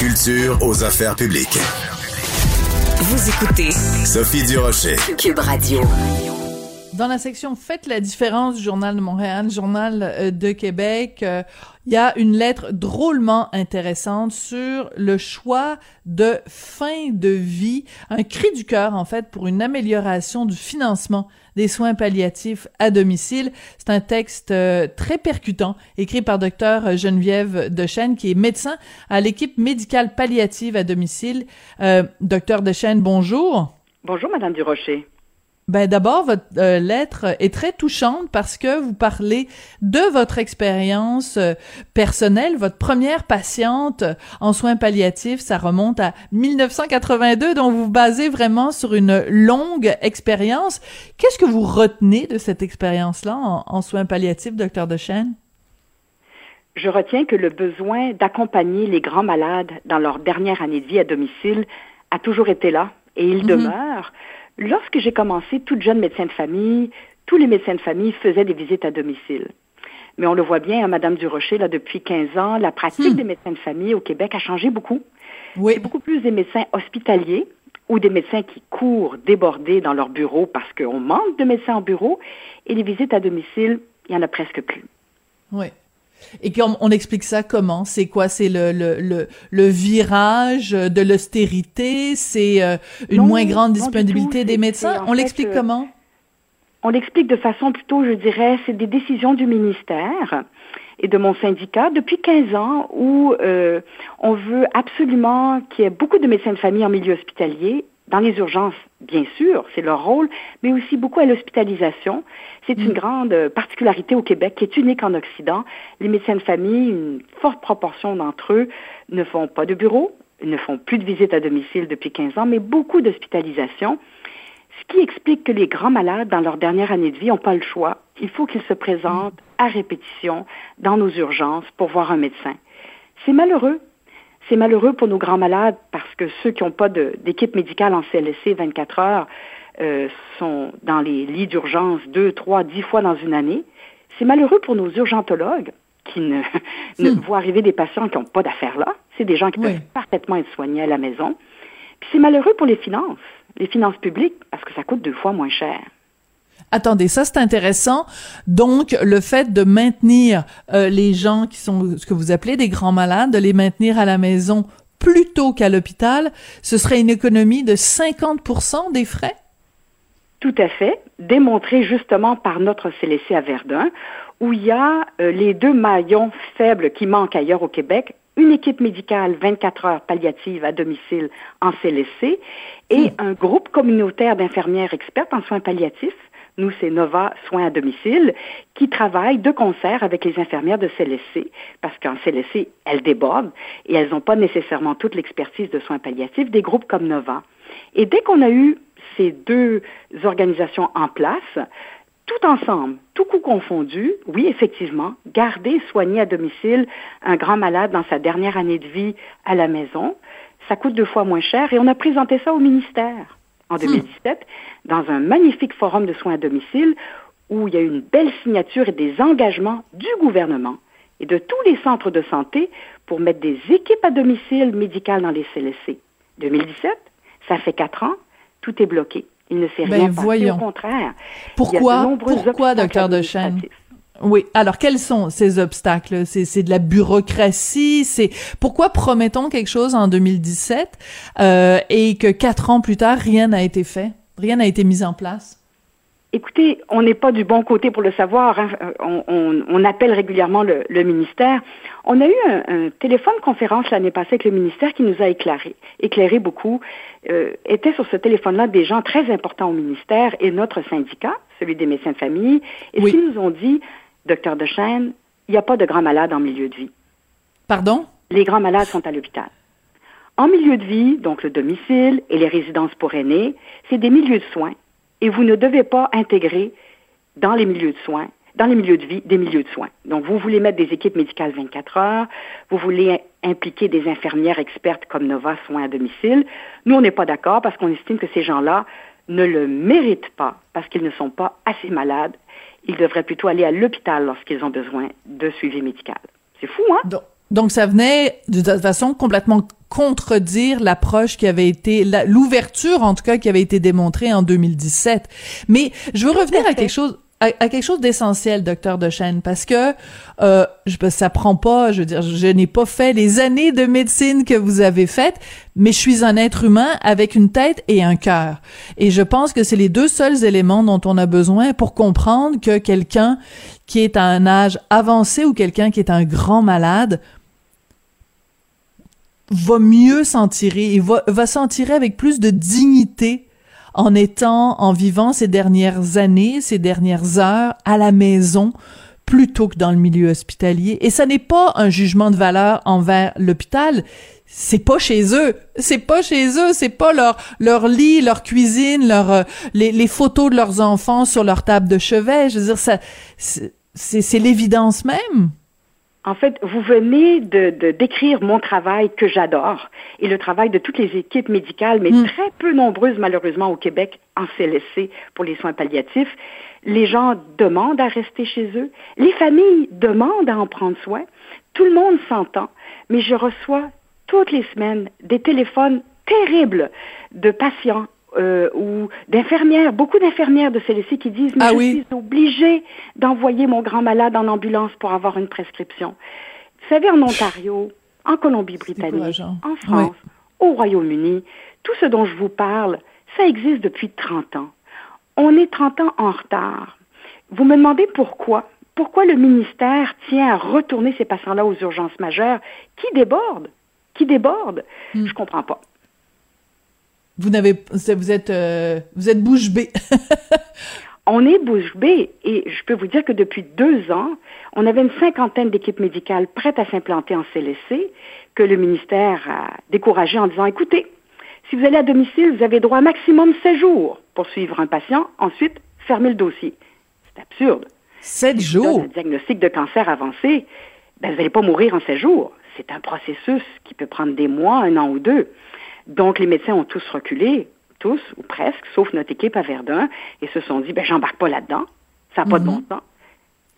Culture aux affaires publiques. Vous écoutez Sophie Durocher. Cube Radio. Dans la section Faites la différence du Journal de Montréal, Journal euh, de Québec, euh, il y a une lettre drôlement intéressante sur le choix de fin de vie, un cri du cœur en fait pour une amélioration du financement des soins palliatifs à domicile. C'est un texte euh, très percutant écrit par docteur Geneviève Dechaine qui est médecin à l'équipe médicale palliative à domicile. Euh, docteur Dechaine, bonjour. Bonjour madame Durocher. Ben d'abord, votre euh, lettre est très touchante parce que vous parlez de votre expérience euh, personnelle. Votre première patiente en soins palliatifs, ça remonte à 1982, donc vous vous basez vraiment sur une longue expérience. Qu'est-ce que vous retenez de cette expérience-là en, en, soins palliatifs, docteur Dechaine? Je retiens que le besoin d'accompagner les grands malades dans leur dernière année de vie à domicile a toujours été là et il mm -hmm. demeure. Lorsque j'ai commencé, toute jeune médecin de famille, tous les médecins de famille faisaient des visites à domicile. Mais on le voit bien à Madame Durocher, là, depuis 15 ans, la pratique hmm. des médecins de famille au Québec a changé beaucoup. Oui. C'est beaucoup plus des médecins hospitaliers ou des médecins qui courent débordés dans leur bureau parce qu'on manque de médecins en bureau. Et les visites à domicile, il y en a presque plus. Oui. Et puis on, on, explique ça comment? C'est quoi? C'est le, le, le, le, virage de l'austérité? C'est euh, une non, moins grande disponibilité des médecins? On l'explique euh, comment? On l'explique de façon plutôt, je dirais, c'est des décisions du ministère et de mon syndicat depuis 15 ans où euh, on veut absolument qu'il y ait beaucoup de médecins de famille en milieu hospitalier dans les urgences, bien sûr, c'est leur rôle, mais aussi beaucoup à l'hospitalisation. C'est une grande particularité au Québec qui est unique en Occident. Les médecins de famille, une forte proportion d'entre eux ne font pas de bureau, ne font plus de visites à domicile depuis 15 ans, mais beaucoup d'hospitalisation. Ce qui explique que les grands malades, dans leur dernière année de vie, n'ont pas le choix. Il faut qu'ils se présentent à répétition dans nos urgences pour voir un médecin. C'est malheureux, c'est malheureux pour nos grands malades parce que ceux qui n'ont pas d'équipe médicale en CLSC 24 heures euh, sont dans les lits d'urgence deux, trois, dix fois dans une année. C'est malheureux pour nos urgentologues qui ne, ne voient arriver des patients qui n'ont pas d'affaires là. C'est des gens qui Oui. peuvent parfaitement être soignés à la maison. Puis c'est malheureux pour les finances, les finances publiques, parce que ça coûte deux fois moins cher. Attendez, ça c'est intéressant. Donc, le fait de maintenir euh, les gens qui sont ce que vous appelez des grands malades, de les maintenir à la maison plutôt qu'à l'hôpital, ce serait une économie de 50% des frais? Tout à fait, démontré justement par notre CLC à Verdun, où il y a euh, les deux maillons faibles qui manquent ailleurs au Québec, une équipe médicale 24 heures palliative à domicile en CLSC et mmh. un groupe communautaire d'infirmières expertes en soins palliatifs nous, c'est Nova Soins à domicile, qui travaille de concert avec les infirmières de CLSC, parce qu'en CLSC, elles débordent et elles n'ont pas nécessairement toute l'expertise de soins palliatifs des groupes comme Nova. Et dès qu'on a eu ces deux organisations en place, tout ensemble, tout coup confondu, oui, effectivement, garder, soigner à domicile un grand malade dans sa dernière année de vie à la maison, ça coûte deux fois moins cher et on a présenté ça au ministère en 2017 hmm. dans un magnifique forum de soins à domicile où il y a eu une belle signature et des engagements du gouvernement et de tous les centres de santé pour mettre des équipes à domicile médicales dans les CLSC. 2017, ça fait quatre ans, tout est bloqué. Il ne s'est ben rien passé, voyons. au contraire. Pourquoi, pourquoi, docteur Dechaine? Oui. Alors, quels sont ces obstacles? C'est de la bureaucratie. C'est pourquoi promettons quelque chose en 2017 euh, et que quatre ans plus tard, rien n'a été fait, rien n'a été mis en place? Écoutez, on n'est pas du bon côté pour le savoir. Hein. On, on, on, appelle régulièrement le, le, ministère. On a eu un, un téléphone conférence l'année passée avec le ministère qui nous a éclairé, éclairé beaucoup. Euh, étaient sur ce téléphone-là des gens très importants au ministère et notre syndicat, celui des médecins de famille. Et oui. ce qu'ils nous ont dit, docteur Dechaine, il n'y a pas de grands malades en milieu de vie. Pardon? Les grands malades sont à l'hôpital. En milieu de vie, donc le domicile et les résidences pour aînés, c'est des milieux de soins et vous ne devez pas intégrer dans les milieux de soins, dans les milieux de vie, des milieux de soins. Donc, vous voulez mettre des équipes médicales 24 heures, vous voulez impliquer des infirmières expertes comme Nova Soins à domicile. Nous, on n'est pas d'accord parce qu'on estime que ces gens-là ne le méritent pas parce qu'ils ne sont pas assez malades. Ils devraient plutôt aller à l'hôpital lorsqu'ils ont besoin de suivi médical. C'est fou, hein? Donc, ça venait de toute façon complètement contredire l'approche qui avait été l'ouverture en tout cas qui avait été démontrée en 2017. Mais je veux revenir à quelque chose à, quelque chose d'essentiel, docteur Dechaine, parce que euh, je, ça prend pas, je veux dire, je n'ai pas fait les années de médecine que vous avez faites, mais je suis un être humain avec une tête et un cœur. Et je pense que c'est les deux seuls éléments dont on a besoin pour comprendre que quelqu'un qui est à un âge avancé ou quelqu'un qui est un grand malade va mieux s'en tirer et va, va s'en tirer avec plus de dignité en étant, en vivant ces dernières années, ces dernières heures à la maison, plutôt que dans le milieu hospitalier. Et ça n'est pas un jugement de valeur envers l'hôpital. C'est pas chez eux. C'est pas chez eux. C'est pas leur, leur lit, leur cuisine, leur, euh, les, les photos de leurs enfants sur leur table de chevet. Je veux dire, ça, c'est, c'est l'évidence même. En fait, vous venez de, décrire mon travail que j'adore et le travail de toutes les équipes médicales, mais hmm. très peu nombreuses malheureusement au Québec en CLSC pour les soins palliatifs. Les gens demandent à rester chez eux, les familles demandent à en prendre soin, tout le monde s'entend, mais je reçois toutes les semaines des téléphones terribles de patients euh, ou d'infirmières, beaucoup d'infirmières de CLC qui disent mais ah je suis obligée d'envoyer mon grand malade en ambulance pour avoir une prescription. Vous savez, en Ontario, en Colombie-Britannique, en France, au Royaume-Uni, tout ce dont je vous parle, ça existe depuis 30 ans. On est 30 ans en retard. Vous me demandez pourquoi? Pourquoi le ministère tient à retourner ces patients-là aux urgences majeures qui débordent? Qui débordent? Hmm. Je comprends pas vous n'avez, vous êtes, euh, vous êtes bouche bée. on est bouche bée et je peux vous dire que depuis deux ans, on avait une cinquantaine d'équipes médicales prêtes à s'implanter en CLSC que le ministère a découragé en disant, écoutez, si vous allez à domicile, vous avez droit à maximum 16 jours pour suivre un patient, ensuite fermer le dossier. C'est absurde. Sept jours? Un diagnostic de cancer avancé, ben, vous n'allez pas mourir en 16 jours. C'est un processus qui peut prendre des mois, un an ou deux. Donc, les médecins ont tous reculé, tous, ou presque, sauf notre équipe à Verdun, et se sont dit, ben, j'embarque pas là-dedans. Ça n'a pas de bon mhm. sens.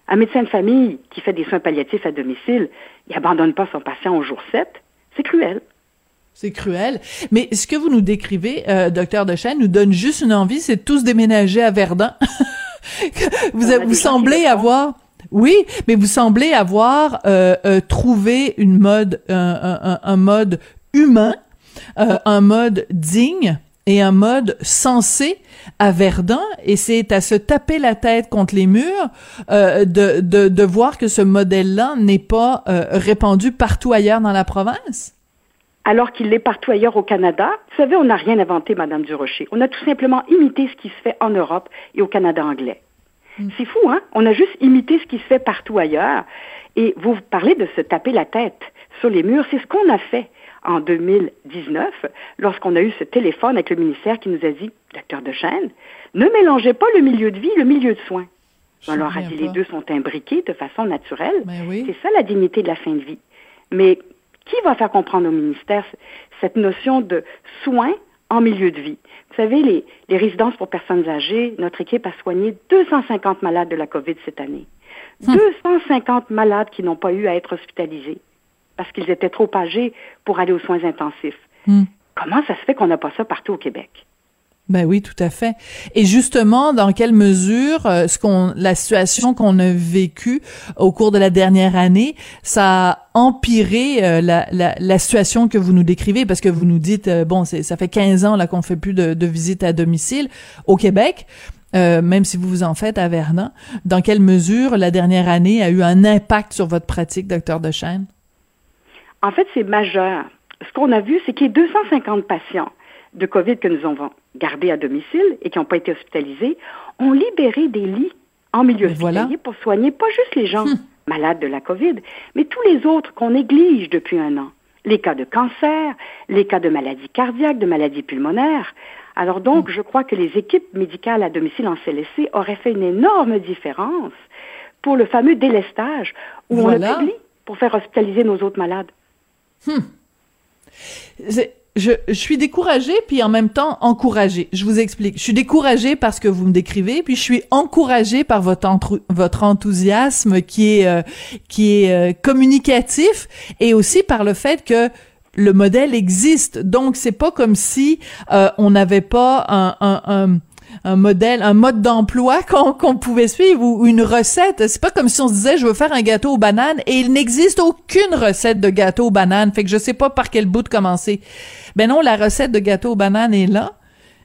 Un médecin de famille qui fait des soins palliatifs à domicile, il abandonne pas son patient au jour 7. C'est cruel. C'est cruel. Mais ce que vous nous décrivez, euh, docteur Dechaine, nous donne juste une envie, c'est de tous déménager à Verdun. vous, vous semblez avoir... Oui, mais vous semblez avoir euh, euh, trouvé une mode, un, un mode humain euh, un mode digne et un mode sensé à Verdun et c'est à se taper la tête contre les murs euh, de, de, de, voir que ce modèle-là n'est pas euh, répandu partout ailleurs dans la province? Alors qu'il l'est partout ailleurs au Canada. Vous savez, on n'a rien inventé, Madame Durocher. On a tout simplement imité ce qui se fait en Europe et au Canada anglais. Hmm. C'est fou, hein? On a juste imité ce qui se fait partout ailleurs. Et vous parlez de se taper la tête sur les murs. C'est ce qu'on a fait en 2019, lorsqu'on a eu ce téléphone avec le ministère qui nous a dit, docteur de chaîne, ne mélangez pas le milieu de vie et le milieu de soins. On leur a dit, les deux sont imbriqués de façon naturelle. Ben C'est ça la dignité de la fin de vie. Mais qui va faire comprendre au ministère cette notion de soins en milieu de vie? Vous savez, les, les résidences pour personnes âgées, notre équipe a soigné 250 malades de la COVID cette année. 250 hum. malades qui n'ont pas eu à être hospitalisés parce qu'ils étaient trop âgés pour aller aux soins intensifs. Hmm. Comment ça se fait qu'on n'a pas ça partout au Québec? Ben oui, tout à fait. Et justement, dans quelle mesure euh, ce qu'on, la situation qu'on a vécue au cours de la dernière année, ça a empiré euh, la, la, la, situation que vous nous décrivez, parce que vous nous dites, euh, bon, ça fait 15 ans là qu'on fait plus de, de visites à domicile au Québec. même si vous vous en faites à Vernon, dans quelle mesure la dernière année a eu un impact sur votre pratique, docteur Dechaine? En fait, c'est majeur. Ce qu'on a vu, c'est qu'il y a 250 patients de COVID que nous avons gardés à domicile et qui n'ont pas été hospitalisés ont libéré des lits en milieu hospitalier pour soigner pas juste les gens, hmm. malades de la COVID, mais tous les autres qu'on néglige depuis un an. Les cas de cancer, les cas de maladies cardiaques, de maladies pulmonaires. Alors donc, je crois que les équipes médicales à domicile en CLSC auraient fait une énorme différence pour le fameux délestage où on le publie pour faire hospitaliser nos autres malades. Hmm. Je, suis découragée puis en même temps encouragée. Je vous explique. Je suis découragée parce que vous me décrivez, puis je suis encouragée par votre votre enthousiasme qui est euh, qui est euh, communicatif et aussi par le fait que le modèle existe. Donc c'est pas comme si euh, on n'avait pas un, un, un un modèle, un mode d'emploi qu'on pouvait suivre ou une recette. C'est pas comme si on se disait je veux faire un gâteau aux bananes et il n'existe aucune recette de gâteau aux bananes. Fait que je sais pas par quel bout de commencer. Ben non, la recette de gâteau aux bananes est là.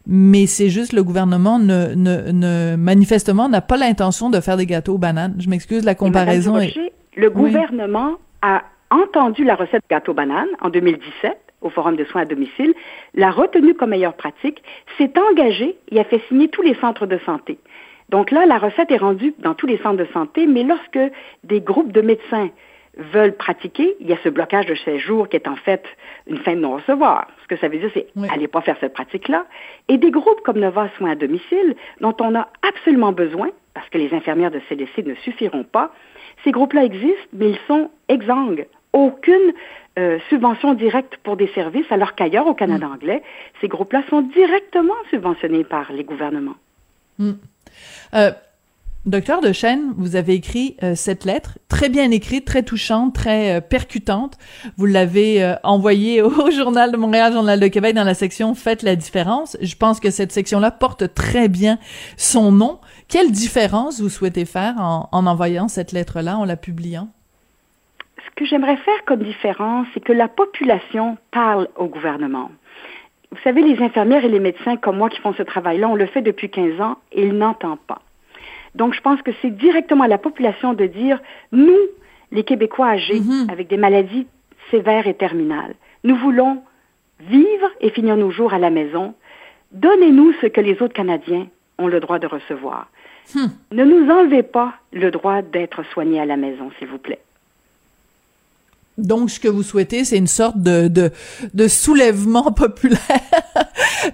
Mais c'est juste le gouvernement ne, ne, ne manifestement n'a pas l'intention de faire des gâteaux aux bananes. Je m'excuse, la comparaison est... Le gouvernement a entendu la recette de gâteau aux bananes en 2017 au Forum de soins à domicile, l'a retenu comme meilleure pratique, s'est engagé et a fait signer tous les centres de santé. Donc là, la recette est rendue dans tous les centres de santé, mais lorsque des groupes de médecins veulent pratiquer, il y a ce blocage de 16 jours qui est en fait une fin de non-recevoir. Ce que ça veut dire, c'est oui. allez pas faire cette pratique-là. Et des groupes comme Nova Soins à domicile, dont on a absolument besoin, parce que les infirmières de CDC ne suffiront pas, ces groupes-là existent, mais ils sont exsangues. Aucune euh, subventions directes pour des services, alors qu'ailleurs, au Canada mm. anglais, ces groupes-là sont directement subventionnés par les gouvernements. Mm. Euh, docteur de Chêne, vous avez écrit euh, cette lettre, très bien écrite, très touchante, très percutante. Vous l'avez envoyée au Journal de Montréal, Journal de Québec, dans la section Faites la différence. Je pense que cette section-là porte très bien son nom. Quelle différence vous souhaitez faire en, en envoyant cette lettre-là, en la publiant? Que j'aimerais faire comme différence, c'est que la population parle au gouvernement. Vous savez, les infirmières et les médecins comme moi qui font ce travail-là, on le fait depuis 15 ans et ils n'entendent pas. Donc, je pense que c'est directement à la population de dire, nous, les Québécois âgés, mm-hmm. avec des maladies sévères et terminales, nous voulons vivre et finir nos jours à la maison. Donnez-nous ce que les autres Canadiens ont le droit de recevoir. Hmm. Ne nous enlevez pas le droit d'être soignés à la maison, s'il vous plaît. Donc, ce que vous souhaitez, c'est une sorte de, de, de soulèvement populaire,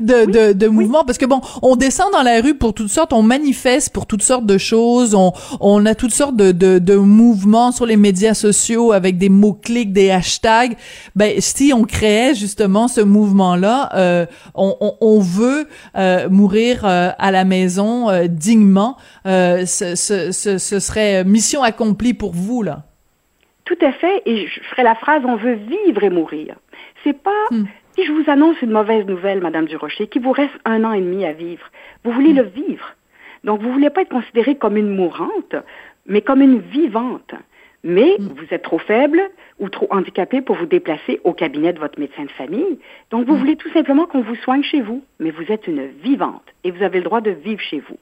de, de, de mouvement, parce que bon, on descend dans la rue pour toutes sortes, on manifeste pour toutes sortes de choses, on, on a toutes sortes de, de, de mouvements sur les médias sociaux avec des mots-clics, des hashtags. Ben, si on créait justement ce mouvement-là, euh, on, on, on, veut euh, mourir euh, à la maison euh, dignement, euh, ce, ce, ce, ce serait mission accomplie pour vous, là. Tout à fait, et je ferai la phrase on veut vivre et mourir. C'est pas hmm. si je vous annonce une mauvaise nouvelle, Madame Durocher, qu'il vous reste un an et demi à vivre. Vous voulez hmm. le vivre. Donc vous voulez pas être considérée comme une mourante, mais comme une vivante. Mais hmm. vous êtes trop faible ou trop handicapé pour vous déplacer au cabinet de votre médecin de famille. Donc vous voulez tout simplement qu'on vous soigne chez vous, mais vous êtes une vivante et vous avez le droit de vivre chez vous.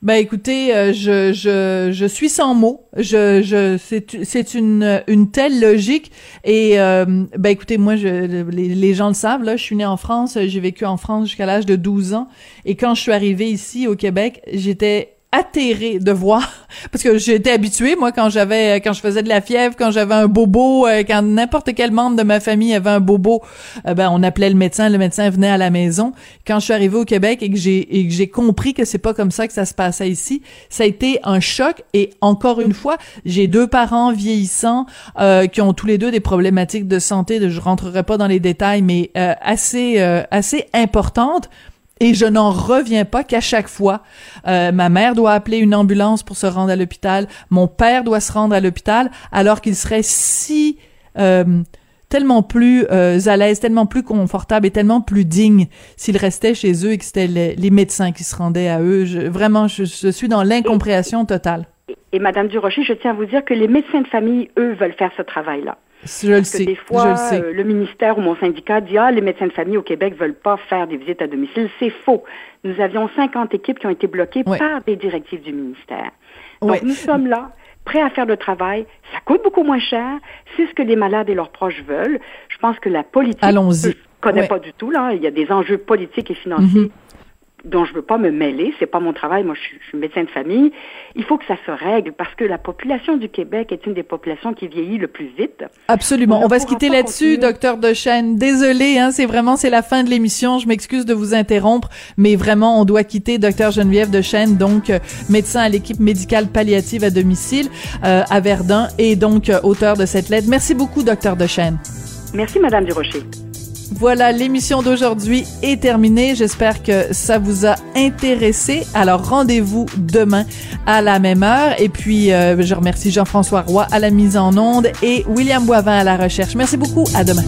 Ben écoutez, euh, je, je, je suis sans mots. Je, je c'est c'est une une telle logique et euh, ben écoutez, moi je les, les, gens le savent là, je suis née en France, j'ai vécu en France jusqu'à l'âge de 12 ans et quand je suis arrivée ici au Québec, j'étais atterré de voir parce que j'étais habituée moi quand j'avais quand je faisais de la fièvre quand j'avais un bobo euh, quand n'importe quel membre de ma famille avait un bobo euh, ben on appelait le médecin le médecin venait à la maison. Quand je suis arrivée au Québec et que j'ai et que j'ai compris que c'est pas comme ça que ça se passait ici ça a été un choc. Et encore une fois j'ai deux parents vieillissants euh, qui ont tous les deux des problématiques de santé. De, je rentrerai pas dans les détails mais euh, assez assez importantes et je n'en reviens pas qu'à chaque fois, euh, ma mère doit appeler une ambulance pour se rendre à l'hôpital, mon père doit se rendre à l'hôpital, alors qu'il serait si euh, tellement plus euh, à l'aise, tellement plus confortable et tellement plus digne s'il restait chez eux et que c'était les, médecins qui se rendaient à eux. Je, vraiment, je, suis dans l'incompréhension totale. Et, et Madame Durocher, je tiens à vous dire que les médecins de famille, eux, veulent faire ce travail-là. Je le sais. des fois, euh, le, ministère ou mon syndicat dit Ah, les médecins de famille au Québec veulent pas faire des visites à domicile. C'est faux. Nous avions 50 équipes qui ont été bloquées par des directives du ministère. Donc, nous sommes là, prêts à faire le travail. Ça coûte beaucoup moins cher. C'est ce que les malades et leurs proches veulent. Je pense que la politique. Allons-y. Je connais pas du tout, là. Il y a des enjeux politiques et financiers. Mhm. Dont je veux pas me mêler, c'est pas mon travail, moi je suis, je suis, médecin de famille. Il faut que ça se règle parce que la population du Québec est une des populations qui vieillit le plus vite. Absolument. On, On va se quitter là-dessus, docteur Dechaine. Désolé, hein, c'est vraiment c'est la fin de l'émission. Je m'excuse de vous interrompre, mais vraiment on doit quitter docteur Geneviève Dechaine, donc euh, médecin à l'équipe médicale palliative à domicile euh, à Verdun et donc euh, auteur de cette lettre. Merci beaucoup, docteur Dechaine. Merci, Madame Durocher. Voilà, l'émission d'aujourd'hui est terminée. J'espère que ça vous a intéressé. Alors rendez-vous demain à la même heure. Et puis, euh, je remercie Jean-François Roy à la mise en onde et William Boivin à la recherche. Merci beaucoup. À demain.